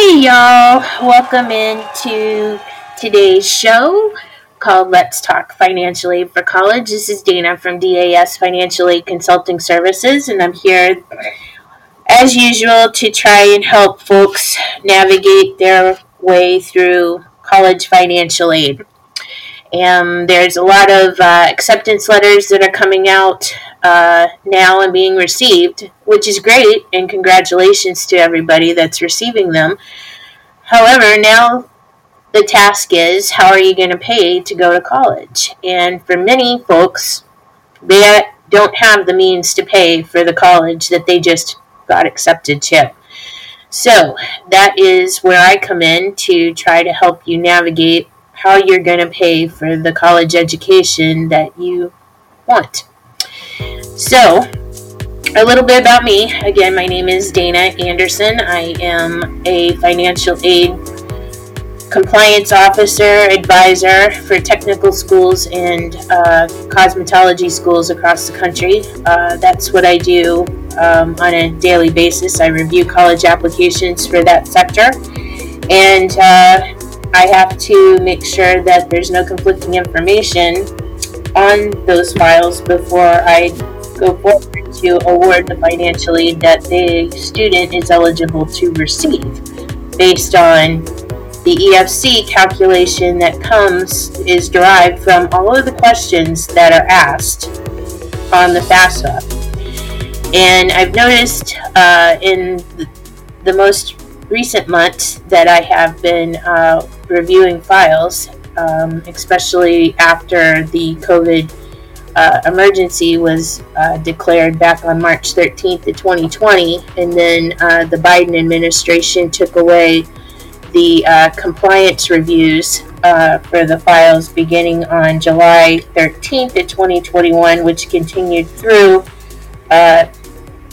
Hey y'all, welcome into today's show called Let's Talk Financial Aid for College. This is Dana from DAS Financial Aid Consulting Services, and I'm here as usual to try and help folks navigate their way through college financial aid. And there's a lot of uh, acceptance letters that are coming out uh, now and being received, which is great, and congratulations to everybody that's receiving them. However, now the task is how are you going to pay to go to college? And for many folks, they don't have the means to pay for the college that they just got accepted to. So that is where I come in to try to help you navigate how you're going to pay for the college education that you want. So, a little bit about me. Again, my name is Dana Anderson. I am a financial aid compliance officer, advisor for technical schools and uh, cosmetology schools across the country. Uh, that's what I do um, on a daily basis. I review college applications for that sector. And uh, I have to make sure that there's no conflicting information on those files before I go forward to award the financial aid that the student is eligible to receive based on the EFC calculation that comes is derived from all of the questions that are asked on the FAFSA. And I've noticed uh, in the most recent months that I have been uh, reviewing files, um, especially after the COVID uh, emergency was uh, declared back on March 13th of 2020, and then uh, the Biden administration took away the uh, compliance reviews uh, for the files beginning on July 13th of 2021, which continued through, uh,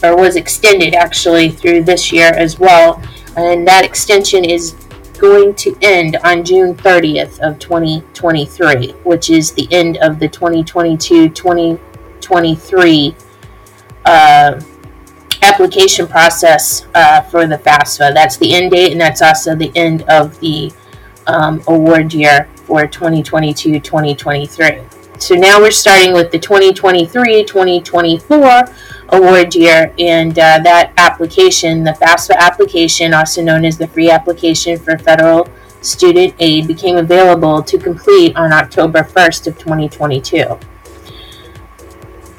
or was extended actually through this year as well. And that extension is going to end on June 30th of 2023, which is the end of the 2022-2023 uh, application process uh, for the FAFSA. That's the end date, and that's also the end of the um, award year for 2022-2023. So now we're starting with the 2023-2024 award year, and uh, that application, the FAFSA application, also known as the free application for federal student aid, became available to complete on October 1st of 2022.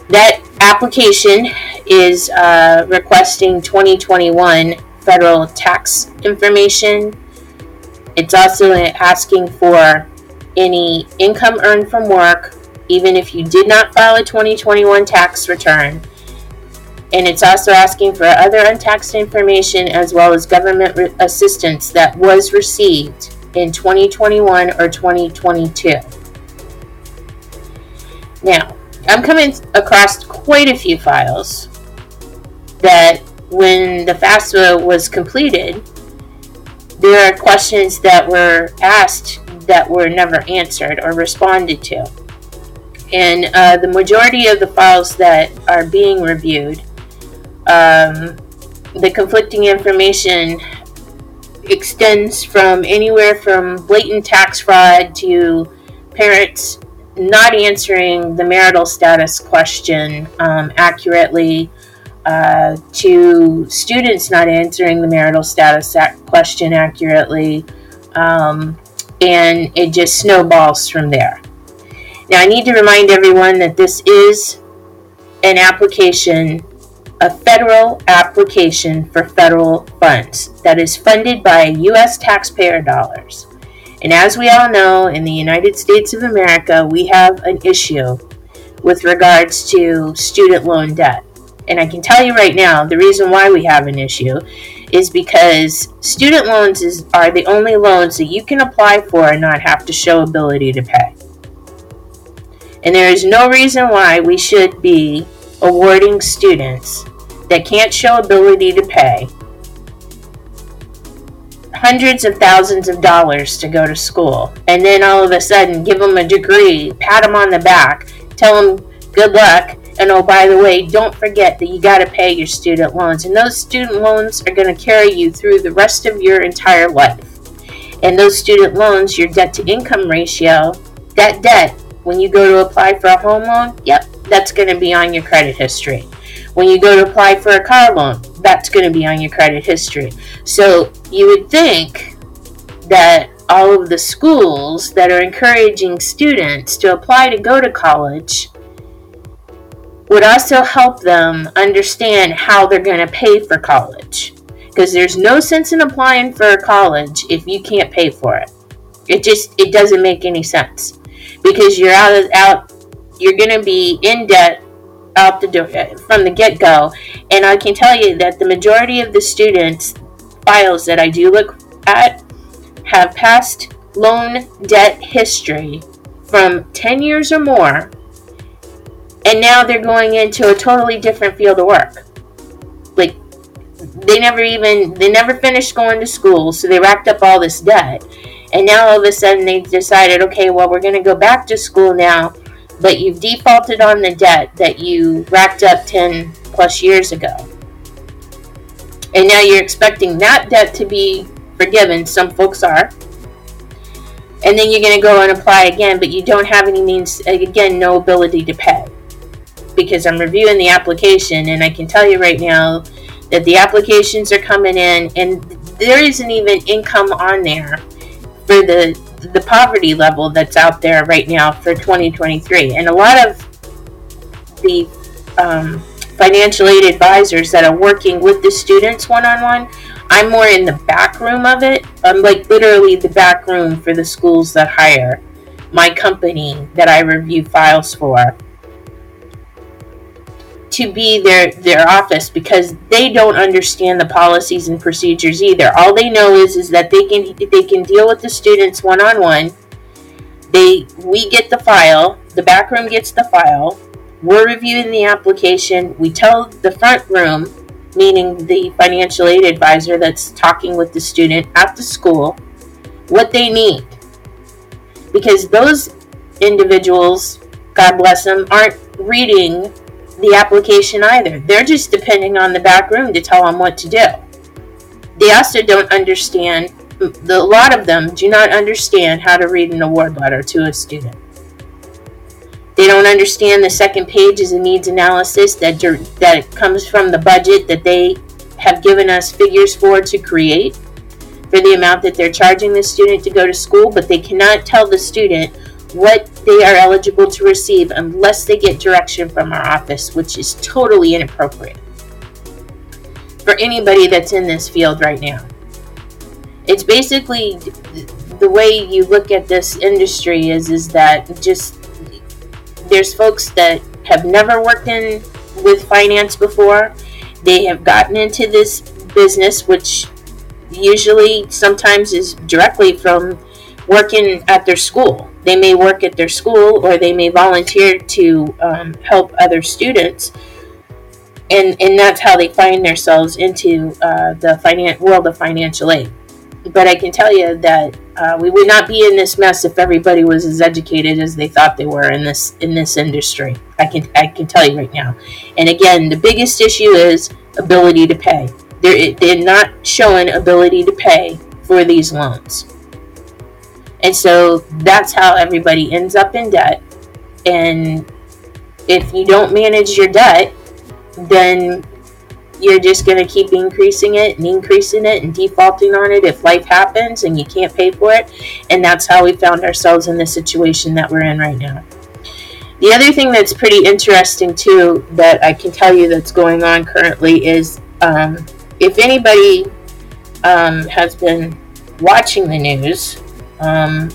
That application is uh, requesting 2021 federal tax information. It's also asking for any income earned from work, even if you did not file a 2021 tax return and it's also asking for other untaxed information as well as government re- assistance that was received in 2021 or 2022. Now, I'm coming across quite a few files that when the FAFSA was completed, there are questions that were asked that were never answered or responded to. And uh, the majority of the files that are being reviewed um, the conflicting information extends from anywhere from blatant tax fraud to parents not answering the marital status question um, accurately uh, to students not answering the marital status question accurately um, and it just snowballs from there. Now i need to remind everyone that this is an application a federal application for federal funds that is funded by U.S. taxpayer dollars. And as we all know, in the United States of America, we have an issue with regards to student loan debt. And I can tell you right now, the reason why we have an issue is because student loans is, are the only loans that you can apply for and not have to show ability to pay. And there is no reason why we should be awarding students that can't show ability to pay hundreds of thousands of dollars to go to school and then all of a sudden give them a degree, pat them on the back, tell them good luck, And oh, by the way, don't forget that you got to pay your student loans. And those student loans are going to carry you through the rest of your entire life. And those student loans, your debt to income ratio, that debt, when you go to apply for a home loan, yep, that's going to be on your credit history. When you go to apply for a car loan, that's going to be on your credit history. So you would think that all of the schools that are encouraging students to apply to go to college would also help them understand how they're going to pay for college. Because there's no sense in applying for a college if you can't pay for it. It just it doesn't make any sense. Because you're out of, out you're to be in debt out the door from the get-go. And I can tell you that the majority of the students files that I do look at have past loan debt history from 10 years or more, and now they're going into a totally different field of work. Like, they never even, they never finished going to school, so they racked up all this debt. And now all of a sudden they decided, okay, well, we're going to go back to school now, but you've defaulted on the debt that you racked up 10 plus years ago. And now you're expecting that debt to be forgiven. Some folks are. And then you're going to go and apply again, but you don't have any means, again, no ability to pay. Because I'm reviewing the application, and I can tell you right now that the applications are coming in, and there isn't even income on there for the the poverty level that's out there right now for 2023. And a lot of the um, financial aid advisors that are working with the students one on one I'm more in the back room of it. I'm like literally the back room for the schools that hire my company that I review files for to be their their office because they don't understand the policies and procedures either. All they know is is that they can they can deal with the students one on one. They we get the file, the back room gets the file. We're reviewing the application. We tell the front room meaning the financial aid advisor that's talking with the student at the school, what they need. Because those individuals, God bless them, aren't reading the application either. They're just depending on the back room to tell them what to do. They also don't understand, a lot of them do not understand how to read an award letter to a student. They don't understand the second page is a needs analysis that that comes from the budget that they have given us figures for to create for the amount that they're charging the student to go to school, but they cannot tell the student what they are eligible to receive unless they get direction from our office, which is totally inappropriate for anybody that's in this field right now. It's basically the way you look at this industry is is that just there's folks that have never worked in with finance before. They have gotten into this business, which usually sometimes is directly from working at their school. They may work at their school or they may volunteer to um, help other students. And, and that's how they find themselves into uh, the finan- world of financial aid. But I can tell you that uh, we would not be in this mess if everybody was as educated as they thought they were in this in this industry. I can I can tell you right now. And again, the biggest issue is ability to pay. They're, they're not showing ability to pay for these loans. And so that's how everybody ends up in debt. And if you don't manage your debt, then you're just going to keep increasing it and increasing it and defaulting on it if life happens and you can't pay for it. And that's how we found ourselves in the situation that we're in right now. The other thing that's pretty interesting, too, that I can tell you that's going on currently is um, if anybody um, has been watching the news um,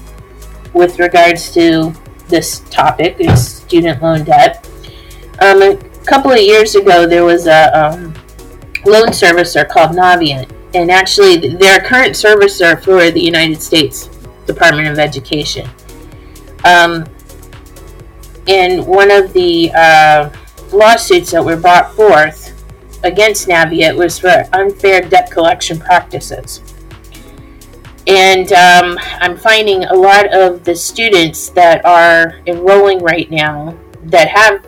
with regards to this topic, student loan debt. Um, a couple of years ago, there was a um, loan servicer called Navient, and actually they're a current servicer for the United States Department of Education. Um, and one of the uh, lawsuits that were brought forth against Navient was for unfair debt collection practices. And um, I'm finding a lot of the students that are enrolling right now that have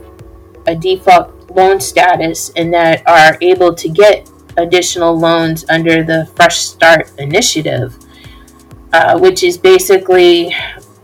a default loan status and that are able to get additional loans under the Fresh Start initiative, uh, which is basically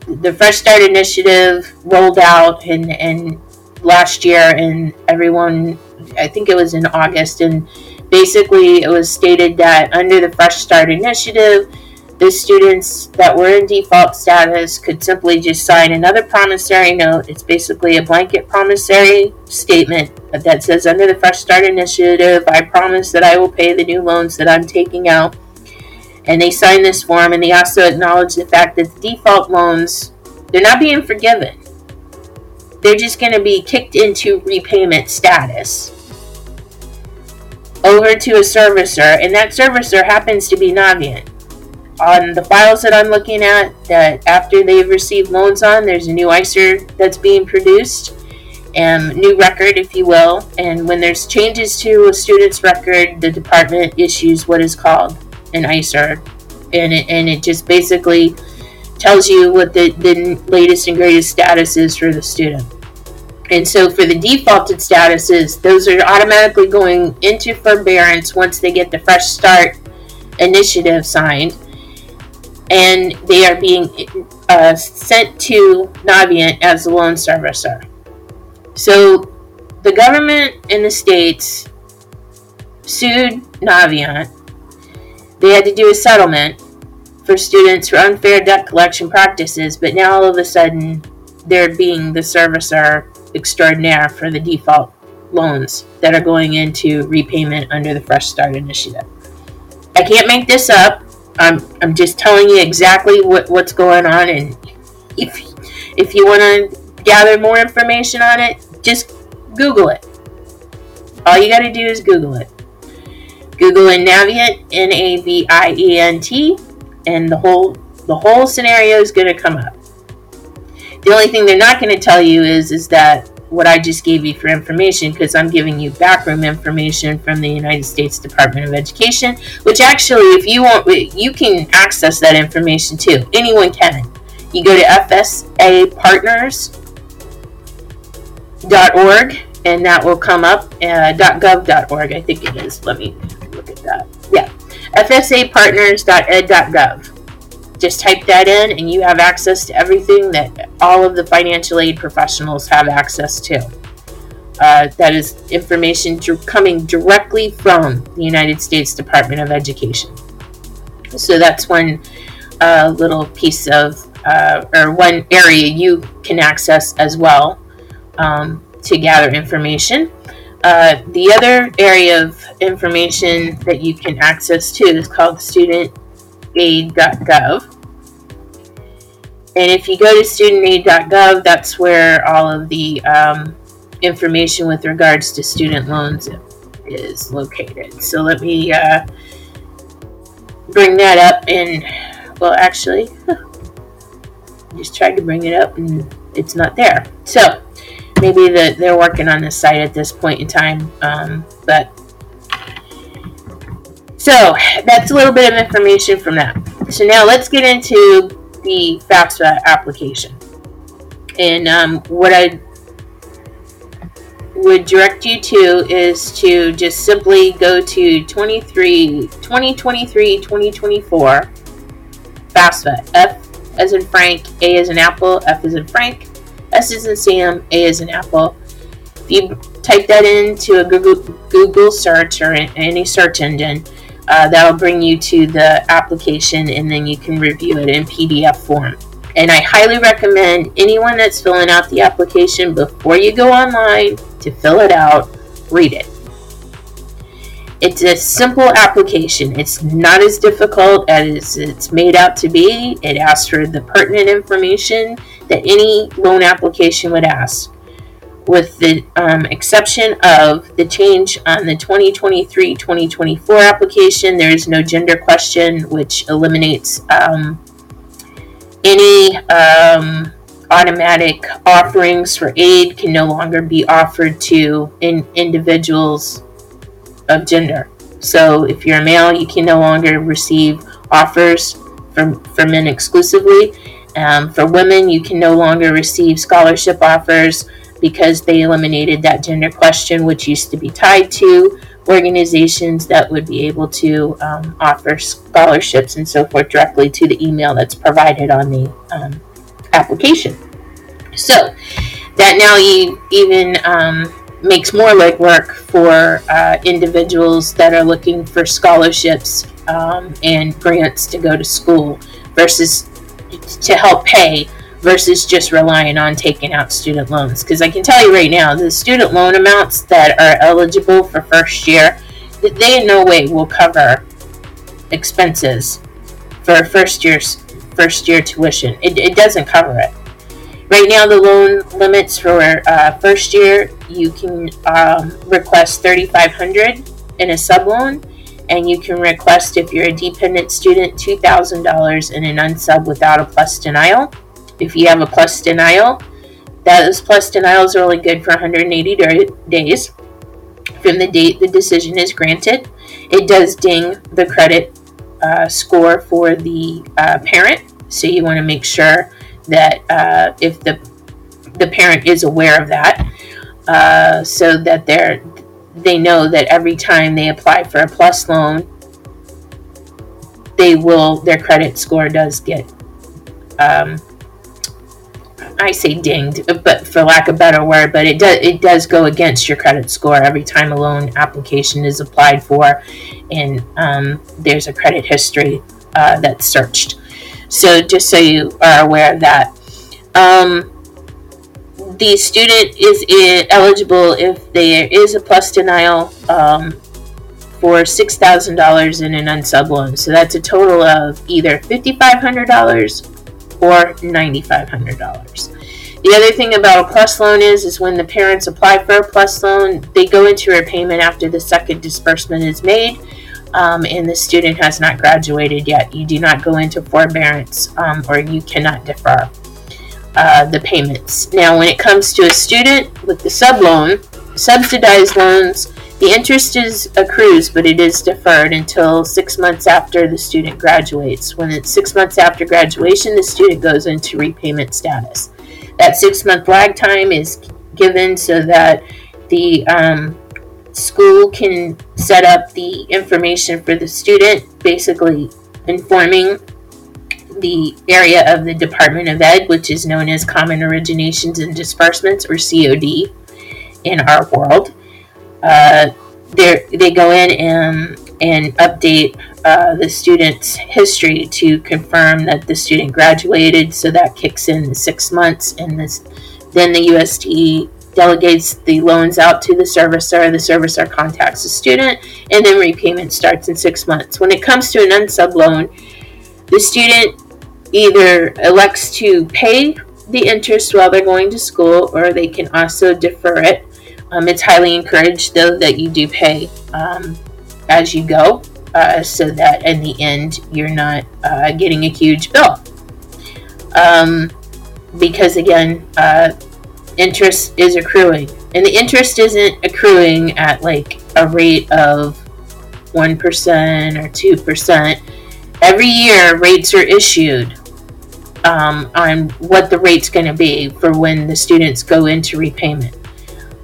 the Fresh Start initiative rolled out and and last year and everyone I think it was in August and basically it was stated that under the Fresh Start initiative the students that were in default status could simply just sign another promissory note. It's basically a blanket promissory statement that says, Under the Fresh Start Initiative, I promise that I will pay the new loans that I'm taking out. And they sign this form and they also acknowledge the fact that the default loans, they're not being forgiven. They're just going to be kicked into repayment status over to a servicer, and that servicer happens to be Navient on the files that I'm looking at, that after they've received loans on, there's a new ISIR that's being produced, and new record, if you will. And when there's changes to a student's record, the department issues what is called an ISIR, and it, and it just basically tells you what the, the latest and greatest status is for the student. And so for the defaulted statuses, those are automatically going into forbearance once they get the Fresh Start initiative signed and they are being uh, sent to Navient as the loan servicer. So the government in the states sued Navient. They had to do a settlement for students for unfair debt collection practices, but now all of a sudden they're being the servicer extraordinaire for the default loans that are going into repayment under the Fresh Start Initiative. I can't make this up. I'm I'm just telling you exactly what, what's going on, and if if you want to gather more information on it, just Google it. All you got to do is Google it. Google Navient, N A V I E N T, and the whole the whole scenario is going to come up. The only thing they're not going to tell you is is that what I just gave you for information because I'm giving you backroom information from the United States Department of Education, which actually, if you want, you can access that information too. Anyone can. You go to fsapartners.org and that will come up, uh, .gov.org, I think it is. Let me look at that. Yeah, fsapartners.ed.gov just type that in and you have access to everything that all of the financial aid professionals have access to. Uh, that is information coming directly from the United States Department of Education. So that's one uh, little piece of, uh, or one area you can access as well um, to gather information. Uh, the other area of information that you can access to is called student studentaid.gov. And if you go to studentaid.gov, that's where all of the um, information with regards to student loans is located. So let me uh, bring that up. And, well, actually, just tried to bring it up and it's not there. So maybe the, they're working on the site at this point in time. Um, but so that's a little bit of information from that. So now let's get into the FAFSA application. And um, what I would direct you to is to just simply go to 23, 2023 2024 FAFSA. F as in Frank, A as in Apple, F as in Frank, S as in Sam, A as in Apple. If you type that into a Google, Google search or any search engine, uh, that'll bring you to the application and then you can review it in PDF form. And I highly recommend anyone that's filling out the application before you go online to fill it out, read it. It's a simple application. It's not as difficult as it's made out to be. It asks for the pertinent information that any loan application would ask with the um, exception of the change on the 2023 2024 application. There is no gender question, which eliminates um, any um, automatic offerings for aid can no longer be offered to in individuals of gender. So if you're a male, you can no longer receive offers from, for men exclusively. Um, for women, you can no longer receive scholarship offers because they eliminated that gender question, which used to be tied to organizations that would be able to um, offer scholarships and so forth directly to the email that's provided on the um, application. So that now even um, makes more legwork for uh, individuals that are looking for scholarships um, and grants to go to school versus to help pay versus just relying on taking out student loans. Because I can tell you right now, the student loan amounts that are eligible for first year, they in no way will cover expenses for first year's first year tuition. It, it doesn't cover it. Right now, the loan limits for uh, first year, you can um, request 3500 in a sub loan, and you can request, if you're a dependent student, $2,000 in an unsub without a plus denial. If you have a plus denial, those plus denials are only good for 180 days from the date the decision is granted. It does ding the credit uh, score for the uh, parent, so you want to make sure that uh, if the the parent is aware of that, uh, so that they're they know that every time they apply for a plus loan, they will their credit score does get um, I say dinged, but for lack of better word, but it does it does go against your credit score every time a loan application is applied for, and um, there's a credit history uh, that's searched. So just so you are aware of that. Um, the student is eligible if there is a plus denial um, for $6,000 in an unsub loan. So that's a total of either $5,500 or $9,500. The other thing about a plus loan is, is when the parents apply for a plus loan, they go into repayment after the second disbursement is made um, and the student has not graduated yet. You do not go into forbearance um, or you cannot defer uh, the payments. Now, when it comes to a student with the sub loan, subsidized loans, the interest is accrues, but it is deferred until six months after the student graduates. When it's six months after graduation, the student goes into repayment status. That six month lag time is given so that the um, school can set up the information for the student, basically informing the area of the Department of Ed, which is known as Common Originations and Disbursements, or COD, in our world. Uh, they go in and, and update uh, the student's history to confirm that the student graduated, so that kicks in six months, and this, then the USD delegates the loans out to the servicer. The servicer contacts the student, and then repayment starts in six months. When it comes to an unsub loan, the student either elects to pay the interest while they're going to school, or they can also defer it. Um, it's highly encouraged, though, that you do pay um, as you go, uh, so that in the end you're not uh, getting a huge bill. Um, because again, uh, interest is accruing. And the interest isn't accruing at like a rate of 1% or 2%. Every year, rates are issued um, on what the rate's going to be for when the students go into repayment.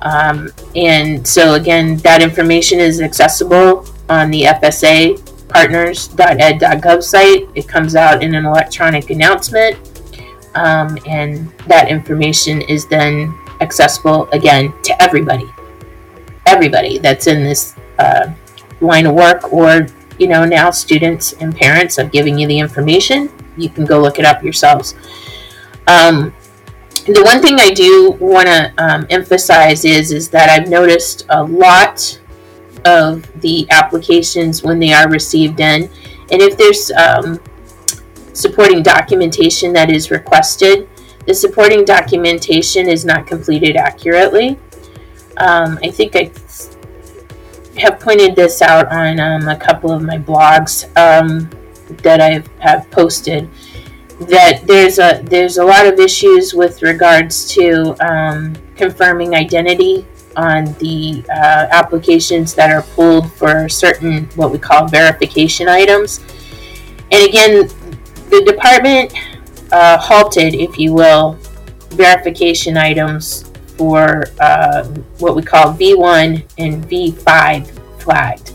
Um, and so, again, that information is accessible on the FSA partners.ed.gov site. It comes out in an electronic announcement um, and that information is then accessible again to everybody. Everybody that's in this uh, line of work, or you know, now students and parents are giving you the information. You can go look it up yourselves. Um, the one thing I do want to um, emphasize is is that I've noticed a lot of the applications when they are received in, and if there's um, supporting documentation that is requested. The supporting documentation is not completed accurately. Um, I think I have pointed this out on um, a couple of my blogs um, that I have posted. That there's a there's a lot of issues with regards to um, confirming identity on the uh, applications that are pulled for certain what we call verification items. And again, the department uh, halted, if you will, verification items for uh, what we call V1 and V5 flagged.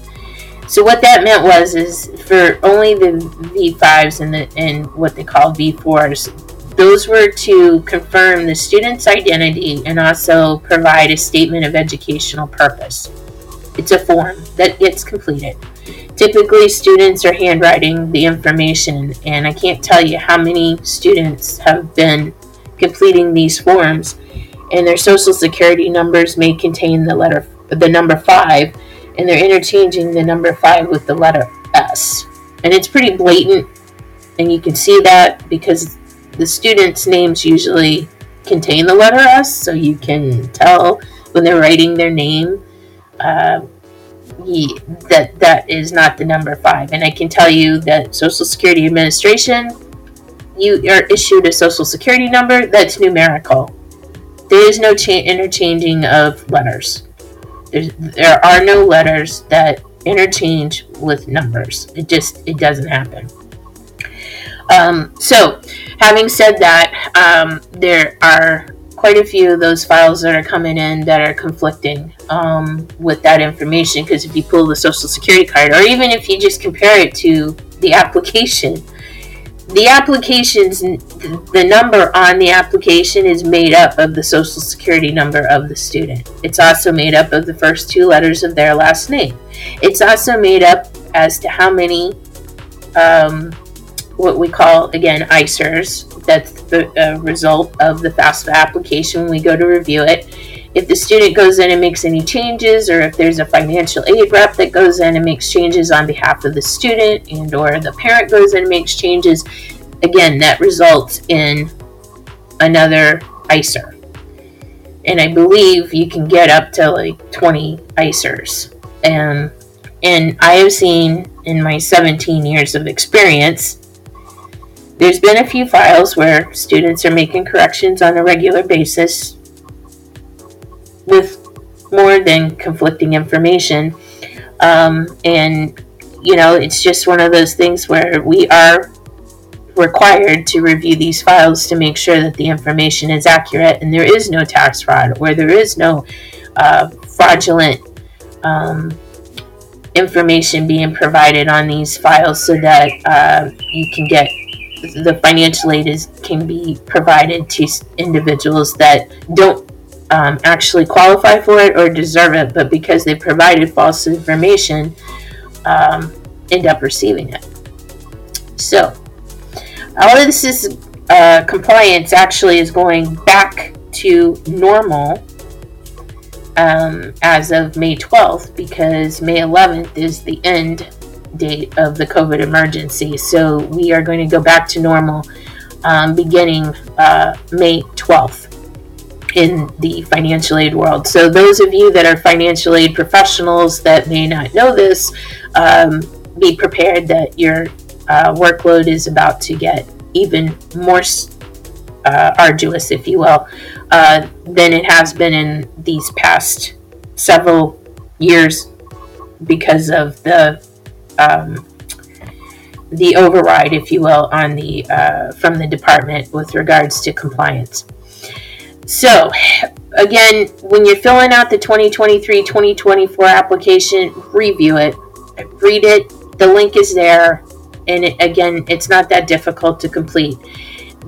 So what that meant was is for only the V5s and the and what they call V4s, those were to confirm the student's identity and also provide a statement of educational purpose. It's a form that gets completed. Typically, students are handwriting the information, and I can't tell you how many students have been completing these forms, and their social security numbers may contain the letter, the number five, and they're interchanging the number 5 with the letter S. And it's pretty blatant, and you can see that because the students' names usually contain the letter S, so you can tell when they're writing their name uh, he, that that is not the number 5. And I can tell you that Social Security Administration, you are issued a Social Security number that's numerical. There is no cha- interchanging of letters. There are no letters that interchange with numbers. It just it doesn't happen. Um, so, having said that, um, there are quite a few of those files that are coming in that are conflicting um, with that information. Because if you pull the social security card, or even if you just compare it to the application, the applications the number on the application is made up of the social security number of the student. It's also made up of the first two letters of their last name. It's also made up as to how many um, what we call again ISIRs that's the uh, result of the FAFSA application. When we go to review it if the student goes in and makes any changes or if there's a financial aid rep that goes in and makes changes on behalf of the student and or the parent goes in and makes changes again that results in another ISIR and I believe you can get up to like 20 ISIRs and um, and I have seen in my 17 years of experience there's been a few files where students are making corrections on a regular basis with more than conflicting information. Um, and, you know, it's just one of those things where we are required to review these files to make sure that the information is accurate and there is no tax fraud or there is no uh, fraudulent um, information being provided on these files so that uh, you can get the financial aid is, can be provided to individuals that don't um, actually qualify for it or deserve it, but because they provided false information, um, end up receiving it. So, all of this is uh, compliance actually is going back to normal um, as of May 12th because May 11th is the end date of the COVID emergency. So we are going to go back to normal um, beginning uh, May 12th in the financial aid world. So, those of you that are financial aid professionals that may not know this, um, be prepared that your uh, workload is about to get even more uh, arduous, if you will, uh, than it has been in these past several years because of the um, the override, if you will, on the uh, from the department with regards to compliance. So, again, when you're filling out the 2023 2024 application, review it, read it. The link is there, and it, again, it's not that difficult to complete.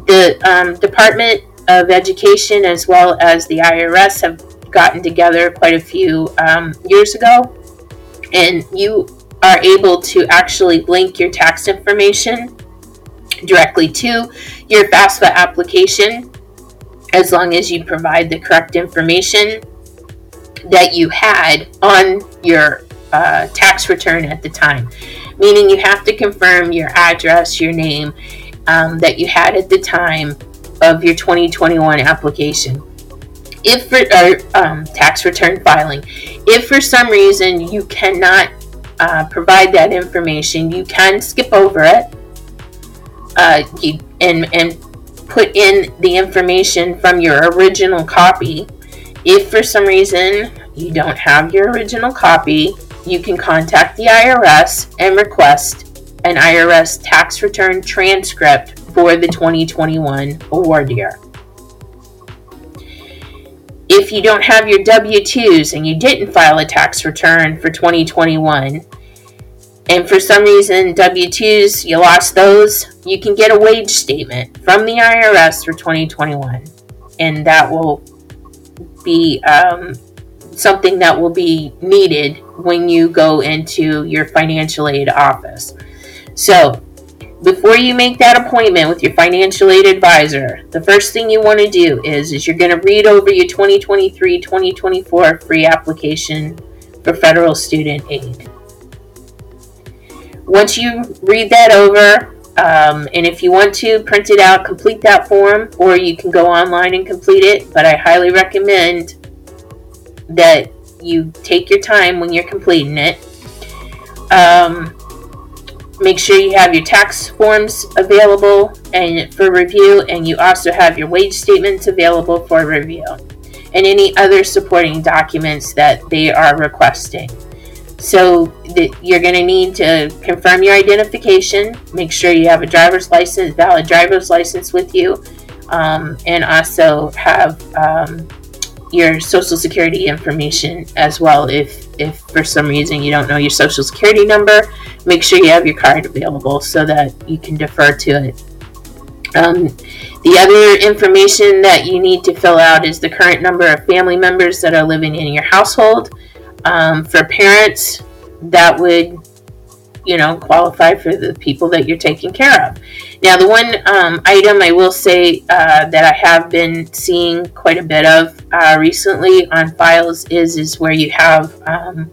The um, Department of Education as well as the IRS have gotten together quite a few um, years ago, and you are able to actually link your tax information directly to your FAFSA application as long as you provide the correct information that you had on your uh, tax return at the time. Meaning you have to confirm your address, your name um, that you had at the time of your 2021 application. If for um, tax return filing, if for some reason you cannot uh, provide that information, you can skip over it. Uh, you, and and put in the information from your original copy. If for some reason you don't have your original copy, you can contact the IRS and request an IRS tax return transcript for the 2021 award year. if you don't have your W 2s and you didn't file a tax return for 2021, and for some reason W 2s, you lost those, you can get a wage statement from the IRS for 2021. And that will be um, something that will be needed when you go into your financial aid office. So, before you make that appointment with your financial aid advisor, the first thing you want to do is, is you're going to read over your 2023-2024 free application for federal student aid. Once you read that over, um, and if you want to print it out, complete that form, or you can go online and complete it. But I highly recommend that you take your time when you're completing it. Um, make sure you have your tax forms available and for review, and you also have your wage statements available for review, and any other supporting documents that they are requesting. So you're going to need to confirm your identification. Make sure you have a driver's license, valid driver's license with you, um, and also have um, your social security information as well. If if for some reason you don't know your social security number, make sure you have your card available so that you can defer to it. Um, the other information that you need to fill out is the current number of family members that are living in your household um, for parents, that would, you know, qualify for the people that you're taking care of. Now, the one um, item I will say uh, that I have been seeing quite a bit of uh, recently on files is is where you have um,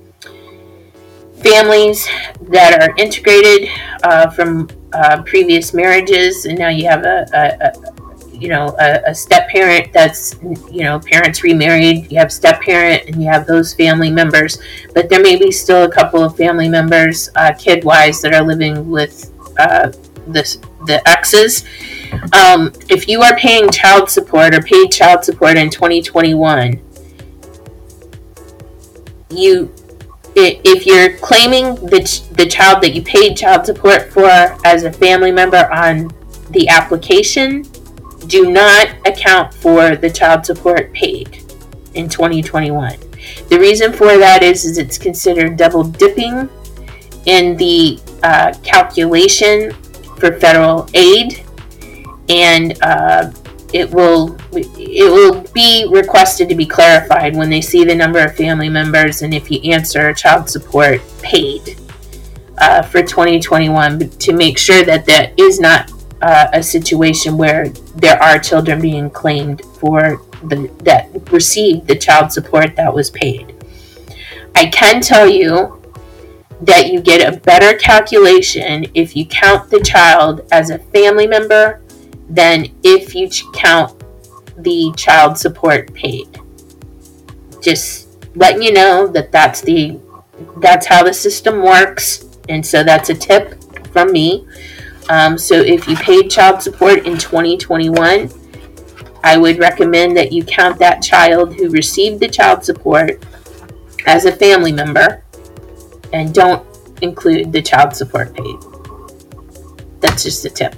families that are integrated uh, from uh, previous marriages, and now you have a, a, you know a, a step parent that's you know parents remarried you have step parent and you have those family members but there may be still a couple of family members uh, kid wise that are living with uh, the, the exes. Um, if you are paying child support or paid child support in 2021 you if you're claiming the, the child that you paid child support for as a family member on the application do not account for the child support paid in 2021. The reason for that is, is it's considered double dipping in the uh, calculation for federal aid, and uh, it will it will be requested to be clarified when they see the number of family members and if you answer child support paid uh, for 2021 to make sure that that is not uh, a situation where there are children being claimed for the that received the child support that was paid. I can tell you that you get a better calculation if you count the child as a family member than if you count the child support paid. Just letting you know that that's the that's how the system works and so that's a tip from me um, so if you paid child support in 2021, I would recommend that you count that child who received the child support as a family member and don't include the child support paid. That's just a tip.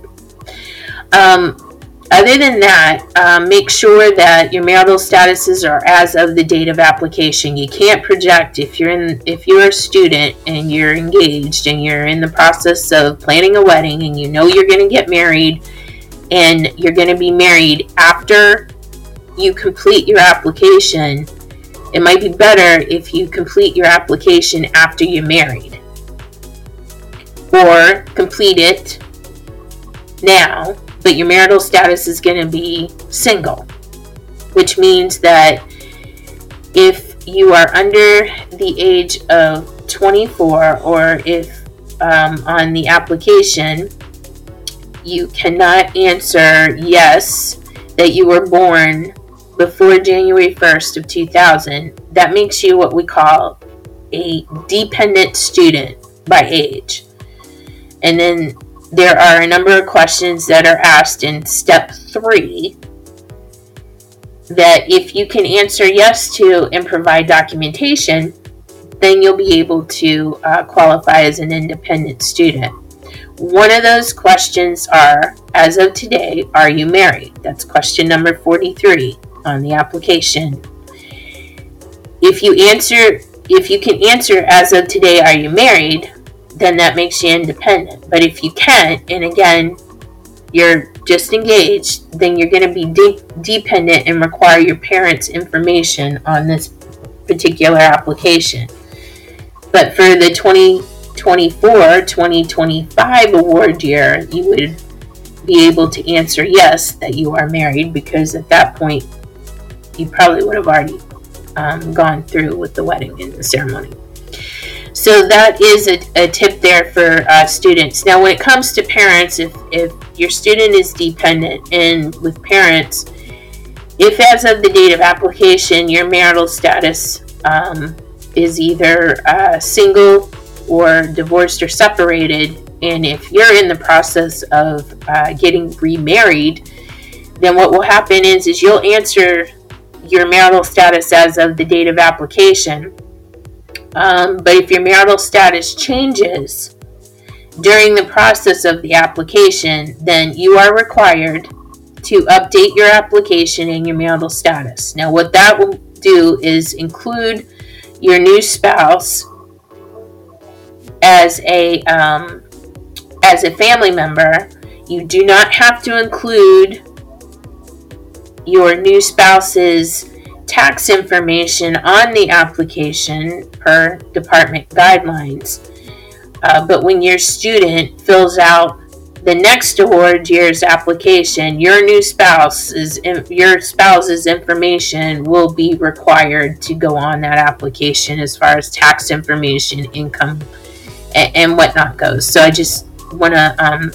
Um, other than that, um, make sure that your marital statuses are as of the date of application. You can't project if you're in if you're a student and you're engaged and you're in the process of planning a wedding and you know you're going to get married and you're going to be married after you complete your application. It might be better if you complete your application after you're married or complete it now but your marital status is going to be single, which means that if you are under the age of 24 or if um, on the application you cannot answer yes that you were born before January 1st of 2000, that makes you what we call a dependent student by age. And then there are a number of questions that are asked in step three that if you can answer yes to and provide documentation, then you'll be able to uh, qualify as an independent student. One of those questions are, as of today, are you married? That's question number 43 on the application. if you answer, if you can answer as of today, are you married? Then that makes you independent. But if you can't, and again, you're just engaged, then you're going to be de- dependent and require your parents' information on this particular application. But for the 2024 2025 award year, you would be able to answer yes that you are married because at that point you probably would have already um, gone through with the wedding and the ceremony. So that is a, a tip there for uh, students. Now, when it comes to parents, if, if your student is dependent and with parents, if as of the date of application your marital status um, is either uh, single or divorced or separated, and if you're in the process of uh, getting remarried, then what will happen is is you'll answer your marital status as of the date of application. Um, but if your marital status changes during the process of the application, then you are required to update your application and your marital status. Now, what that will do is include your new spouse as a um, as a family member. You do not have to include your new spouse's tax information on the application per department guidelines. Uh, but when your student fills out the next award year's application, your new spouse's your spouse's information will be required to go on that application as far as tax information, income, and, and whatnot goes. So I just want to um,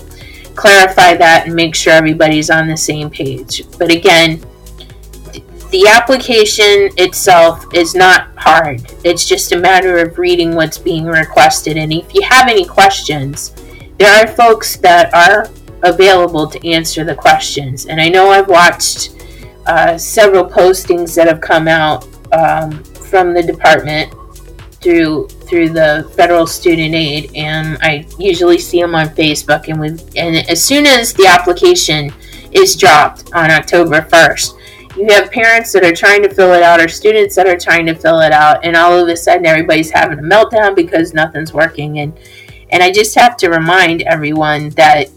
clarify that and make sure everybody's on the same page. But again, the application itself is not hard. It's just a matter of reading what's being requested. And if you have any questions, there are folks that are available to answer the questions. And I know I've watched uh, several postings that have come out um, from the department through through the federal student aid, and I usually see them on Facebook. And we and as soon as the application is dropped on October first, you have parents that are trying to fill it out or students that are trying to fill it out, and all of a sudden everybody's having a meltdown because nothing's working and and I just have to remind everyone that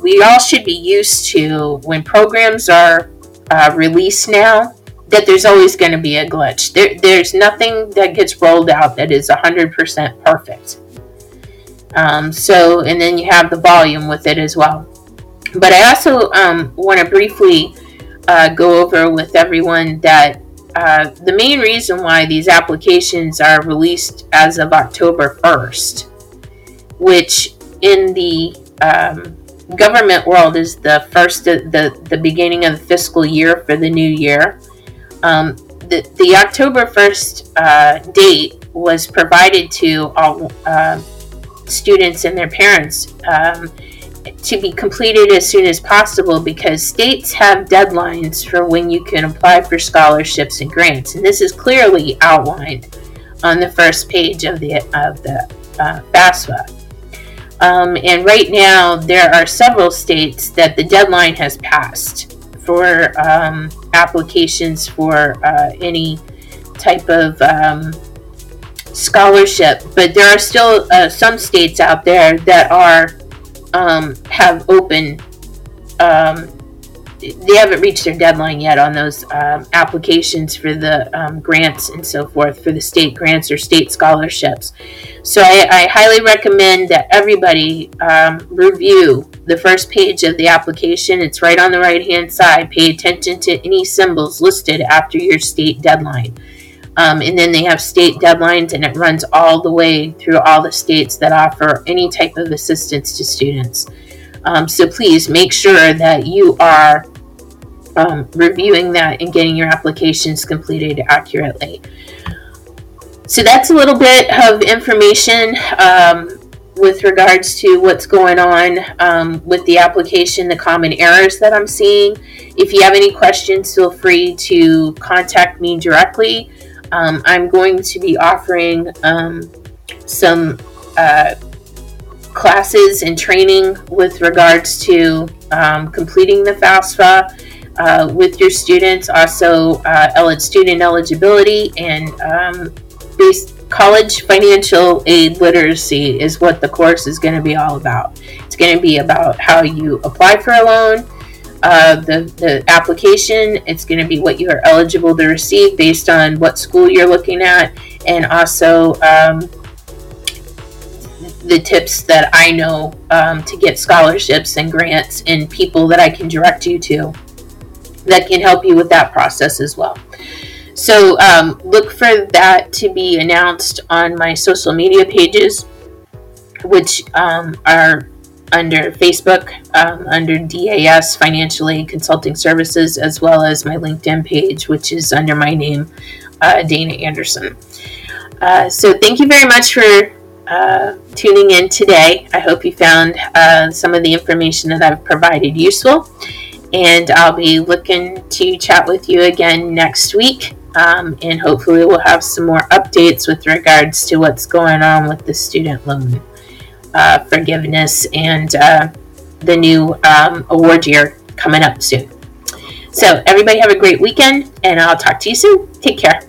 we all should be used to when programs are uh, released now that there's always going to be a glitch. There, there's nothing that gets rolled out that is 100% perfect. Um, so, and then you have the volume with it as well. But I also um, want to briefly uh, go over with everyone that uh, the main reason why these applications are released as of October 1st which in the um, government world is the first the the beginning of the fiscal year for the new year. Um, the, the October 1st uh, date was provided to all uh, students and their parents um, to be completed as soon as possible because states have deadlines for when you can apply for scholarships and grants, and this is clearly outlined on the first page of the of the uh, FAFSA. Um, and right now, there are several states that the deadline has passed for um, applications for uh, any type of um, scholarship. But there are still uh, some states out there that are um, have open um, they haven't reached their deadline yet on those um, applications for the um, grants and so forth for the state grants or state scholarships. So I, I highly recommend that everybody um, review the first page of the application. It's right on the right hand side. Pay attention to any symbols listed after your state deadline. Um, and then they have state deadlines, and it runs all the way through all the states that offer any type of assistance to students. Um, so please make sure that you are um, reviewing that and getting your applications completed accurately. So that's a little bit of information um, with regards to what's going on um, with the application, the common errors that I'm seeing. If you have any questions, feel free to contact me directly. Um, I'm going to be offering um, some uh, classes and training with regards to um, completing the FAFSA uh, with your students. Also, uh, student eligibility and um, college financial aid literacy is what the course is going to be all about. It's going to be about how you apply for a loan, uh, the, the application. It's going to be what you are eligible to receive based on what school you're looking at, and also um, the tips that I know um, to get scholarships and grants and people that I can direct you to that can help you with that process as well. So um, look for that to be announced on my social media pages, which um, are under Facebook, um, under DAS Financial Aid Consulting Services, as well as my LinkedIn page, which is under my name, uh, Dana Anderson. Uh, so thank you very much for uh, tuning in today. I hope you found uh, some of the information that I've provided useful. And I'll be looking to chat with you again next week. Um, and hopefully, we'll have some more updates with regards to what's going on with the student loan uh, forgiveness and uh, the new um, award year coming up soon. So, everybody have a great weekend, and I'll talk to you soon. Take care.